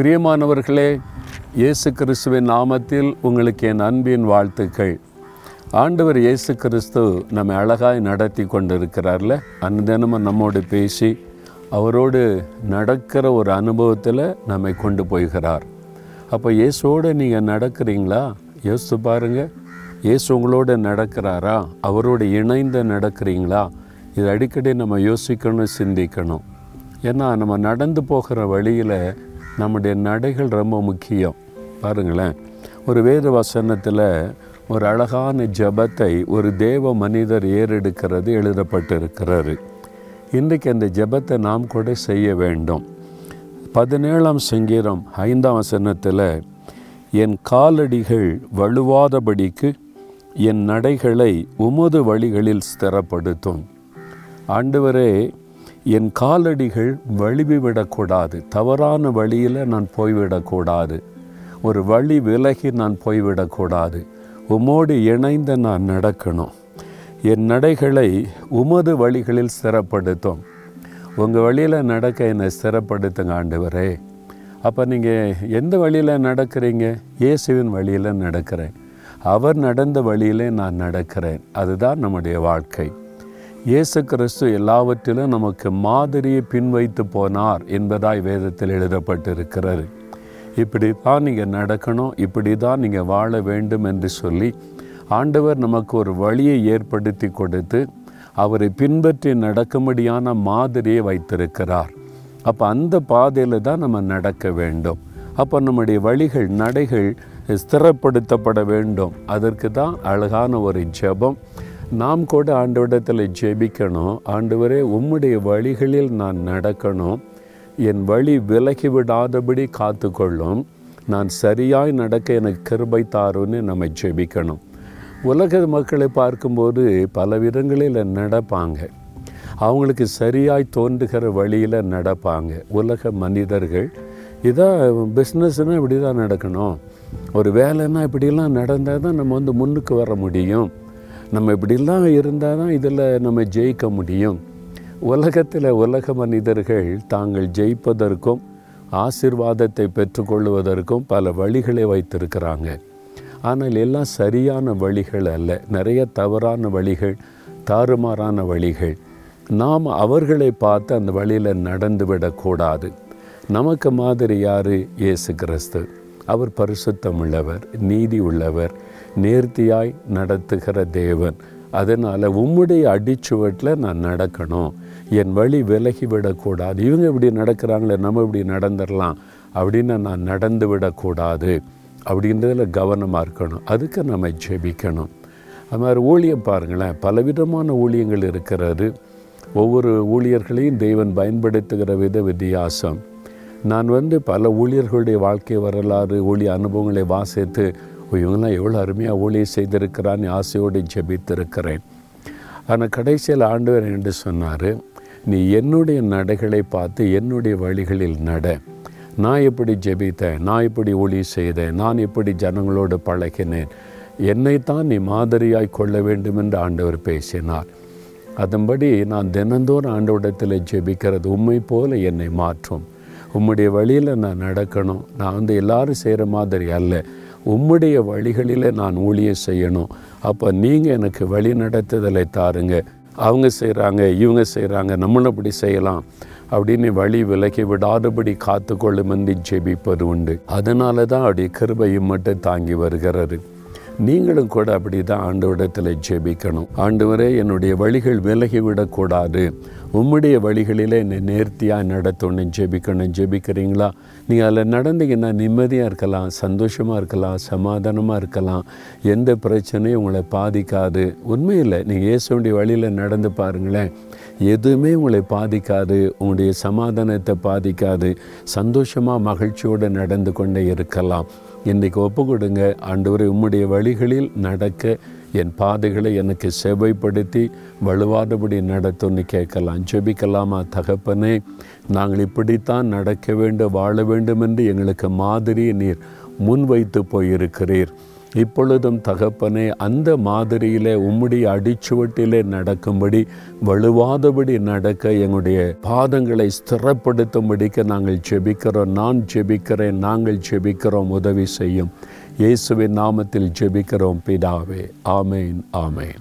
பிரியமானவர்களே இயேசு கிறிஸ்துவின் நாமத்தில் உங்களுக்கு என் அன்பின் வாழ்த்துக்கள். ஆண்டவர் இயேசு கிறிஸ்து நம்மை அழகாய் நடத்தி கொண்டிருக்கிறார்ல. அனுதினமும் நம்மோடு பேசி அவரோடு நடக்கிற ஒரு அனுபவத்தில் நம்மை கொண்டு போய்கிறார் அப்போ இயேசுவோடு நீங்கள் நடக்கிறீங்களா? யோசித்து பாருங்கள் இயேசு உங்களோட நடக்கிறாரா? அவரோடு இணைந்து நடக்கிறீங்களா? இது அடிக்கடி நம்ம யோசிக்கணும் சிந்திக்கணும். ஏன்னா நம்ம நடந்து போகிற வழியில் நம்முடைய நடைகள் ரொம்ப முக்கியம். பாருங்களேன். ஒரு வேத வசனத்தில் ஒரு அழகான ஜெபத்தை ஒரு தேவ மனிதர் ஏறெடுக்கிறது எழுதப்பட்டிருக்கிறாரு இன்றைக்கு அந்த ஜெபத்தை நாம் கூட செய்ய வேண்டும். பதினேழாம் சங்கீரம் ஐந்தாம் வசனத்தில் என் காலடிகள் வலுவாதபடிக்கு என் நடைகளை உமது வழிகளில் ஸ்திரப்படுத்தும். ஆண்டவரே என் காலடிகள் வழுவிவிடக்கூடாது தவறான வழியில் நான் போய்விடக்கூடாது. ஒரு வழி விலகி நான் போய்விடக்கூடாது. உமோடு இணைந்து நான் நடக்கணும். என் நடைகளை உமது வழிகளில் சிறப்படுத்தும். உங்கள் வழியில் நடக்க என்னை சிறப்படுத்துங்க ஆண்டவரே. அப்போ நீங்கள் எந்த வழியில் நடக்கிறீங்க? இயேசுவின் வழியில் நடக்கிறேன். அவர் நடந்த வழியிலே நான் நடக்கிறேன். அதுதான் நம்முடைய வாழ்க்கை. இயேசு கிறிஸ்து எல்லாவற்றிலும் நமக்கு மாதிரியை பின்வைத்து போனார் என்பதாய் வேதத்தில் எழுதப்பட்டிருக்கிறது. இப்படி தான் நீங்கள் நடக்கணும் இப்படி தான் நீங்கள் வாழ வேண்டும் என்று சொல்லி ஆண்டவர் நமக்கு ஒரு வழியை ஏற்படுத்தி கொடுத்து அவரை பின்பற்றி நடக்கும்படியான மாதிரியை வைத்திருக்கிறார். அப்போ அந்த பாதையில் தான் நம்ம நடக்க வேண்டும். அப்போ நம்முடைய வழிகள் நடைகள் ஸ்திரப்படுத்தப்பட வேண்டும். அதற்கு தான் அழகான ஒரு ஜெபம் நாம் கூட ஆண்டவரிடத்தில் ஜெபிக்கணும். ஆண்டவரே உம்முடைய வழிகளில் நான் நடக்கணும். என் வழி விலகி விடாதபடி காத்துக்கொள்ளும். நான் சரியாய் நடக்க எனக்கு கிருபை தாருன்னு நம்ம ஜெபிக்கணும். உலக மக்களை பார்க்கும்போது பல விதங்களில் நடப்பாங்க. அவங்களுக்கு சரியாய் தோன்றுகிற வழியில் நடப்பாங்க. உலக மனிதர்கள் இதான் பிஸ்னஸ்னால் இப்படி தான் நடக்கணும். ஒரு வேலைன்னா இப்படிலாம் நடந்தால் தான் நம்ம வந்து முன்னுக்கு வர முடியும். நம்ம இப்படிலாம் இருந்தால் தான் இதில் நம்ம ஜெயிக்க முடியும். உலகத்தில் உலக மனிதர்கள் தாங்கள் ஜெயிப்பதற்கும் ஆசிர்வாதத்தை பெற்றுக்கொள்வதற்கும் பல வழிகளை வைத்திருக்கிறாங்க. ஆனால் எல்லாம் சரியான வழிகள் அல்ல. நிறைய தவறான வழிகள் தாறுமாறான வழிகள். நாம் அவர்களை பார்த்து அந்த வழியில் நடந்து விடக்கூடாது நமக்கு மாதிரி யார்? இயேசு கிறிஸ்து. அவர் பரிசுத்தம் உள்ளவர் நீதி உள்ளவர் நேர்த்தியாய் நடத்துகிற தேவன். அதனால் உம்முடைய அடிச்சுவட்டில் நான் நடக்கணும். என் வழி விலகி விடக்கூடாது இவங்க இப்படி நடக்கிறாங்களே நம்ம இப்படி நடந்துடலாம் அப்படின்னு நான் நடந்து விடக்கூடாது அப்படின்றதில் கவனமாக இருக்கணும். அதுக்கு நம்ம ஜெபிக்கணும். அது மாதிரி ஊழியம் பாருங்களேன் பலவிதமான ஊழியங்கள் இருக்கிறது. ஒவ்வொரு ஊழியர்களையும் தெய்வன் பயன்படுத்துகிற வித வித்தியாசம். நான் வந்து பல ஊழியர்களுடைய வாழ்க்கை வரலாறு ஊழிய அனுபவங்களை வாசித்து இவங்கெல்லாம் எவ்வளோ அருமையாக ஊழியம் செய்திருக்கிறான்னு ஆசையோடு ஜெபித்திருக்கிறேன். ஆனால் கடைசியில் ஆண்டவர் என்று சொன்னார் நீ என்னுடைய நடைகளை பார்த்து என்னுடைய வழிகளில் நட. நான் எப்படி ஜெபித்தேன்? நான் எப்படி ஒளி செய்தேன்? நான் எப்படி ஜனங்களோடு பழகினேன்? என்னைத்தான் நீ மாதிரியாய் கொள்ள வேண்டும் என்று ஆண்டவர் பேசினார். அதன்படி நான் தினந்தோறும் ஆண்டவரிடத்தில் ஜெபிக்கிறது உண்மை போல என்னை மாற்றும். உம்முடைய வழியில் நான் நடக்கணும். நான் வந்து எல்லாரும் செய்கிற மாதிரி அல்ல. உம்முடைய வழிகளில் நான் ஊழியம் செய்யணும். அப்போ நீங்கள் எனக்கு வழி நடத்துதலை தாருங்க. அவங்க செய்கிறாங்க இவங்க செய்கிறாங்க நம்மளும் அப்படி செய்யலாம். அப்படின்னு வழி விலகி விடாதபடி காத்துக்கொள்ளும் என்று ஜெபிப்பது உண்டு. அதனால தான் அப்படி கிருபையும் மட்டும் தாங்கி வருகிறது. நீங்களும் கூட அப்படி தான் ஆண்டவரிடத்தில் ஜெபிக்கணும். ஆண்டவரே என்னுடைய வழிகள் விலகி விடக்கூடாது உம்முடைய வழிகளில் என்னை நேர்த்தியாக நடத்தணும் ஜெபிக்கணும் ஜெபிக்கிறீங்களா? நீங்கள் அதில் நடந்தீங்கன்னா நிம்மதியாக இருக்கலாம் சந்தோஷமாக இருக்கலாம் சமாதானமாக இருக்கலாம். எந்த பிரச்சனையும் உங்களை பாதிக்காது. உண்மையில் நீங்கள் இயேசுடைய வழியில் நடந்து பாருங்களேன். எதுவுமே உங்களை பாதிக்காது உங்களுடைய சமாதானத்தை பாதிக்காது. சந்தோஷமாக மகிழ்ச்சியோடு நடந்து கொண்டே இருக்கலாம். இன்றைக்கு ஒப்பு கொடுங்க ஆண்டவரை உம்முடைய வழிகளில் நடக்க என் பாதைகளை எனக்கு செவைப்படுத்தி வலுவாதபடி நடத்தும்னு கேட்கலாம். ஜெபிக்கலாமா தகப்பனே? நாங்கள் இப்படித்தான் நடக்க வேண்டும் வாழ வேண்டும் என்று எங்களுக்கு மாதிரி நீர் முன்வைத்து போயிருக்கிறீர். இப்பொழுதும் தகப்பனே அந்த மாதிரியிலே உம்முடைய அடிச்சுவட்டிலே நடக்கும்படி வலுவாதபடி நடக்க எங்களுடைய பாதங்களை ஸ்திரப்படுத்தும்படிக்க நாங்கள் ஜெபிக்கிறோம். நான் ஜெபிக்கிறேன் நாங்கள் ஜெபிக்கிறோம் உதவி செய்யும். இயேசுவின் நாமத்தில் ஜெபிக்கிறோம் பிதாவே. ஆமேன் ஆமேன்.